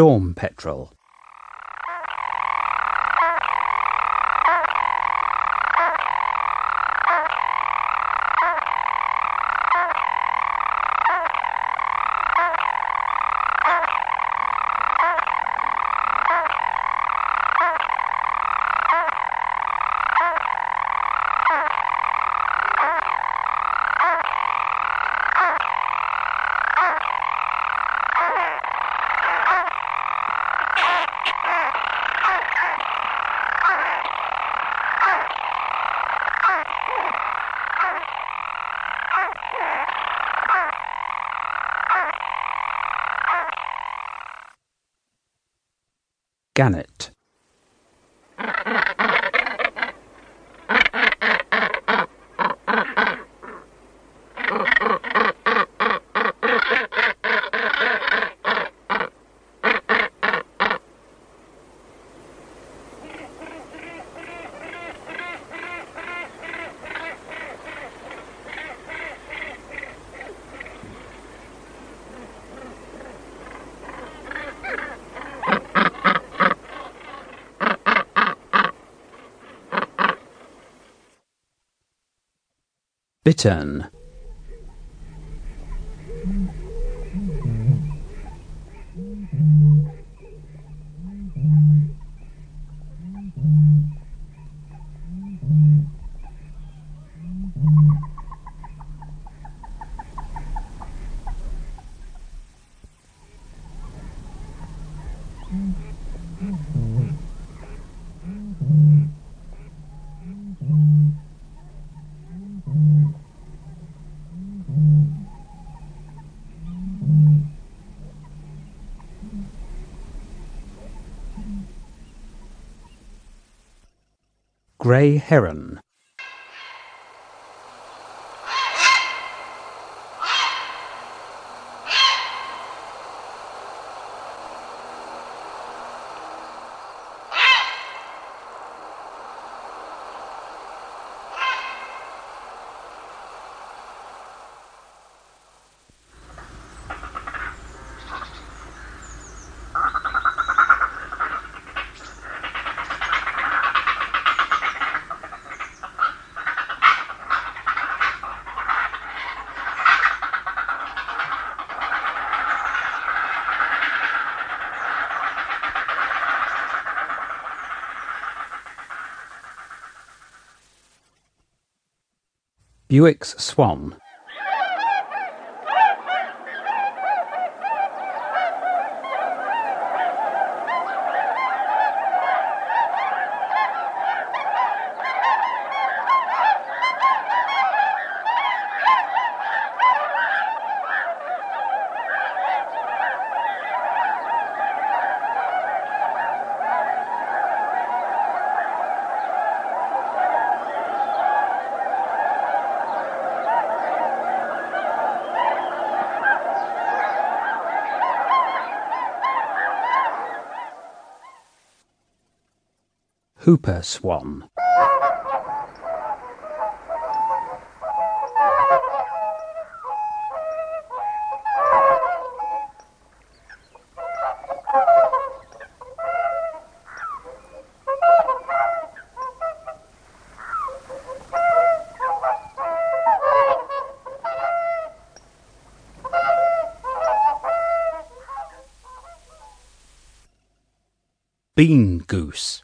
storm petrel. Gannet. Bittern. Grey heron. Bewick's swan. Hooper swan. Bean goose.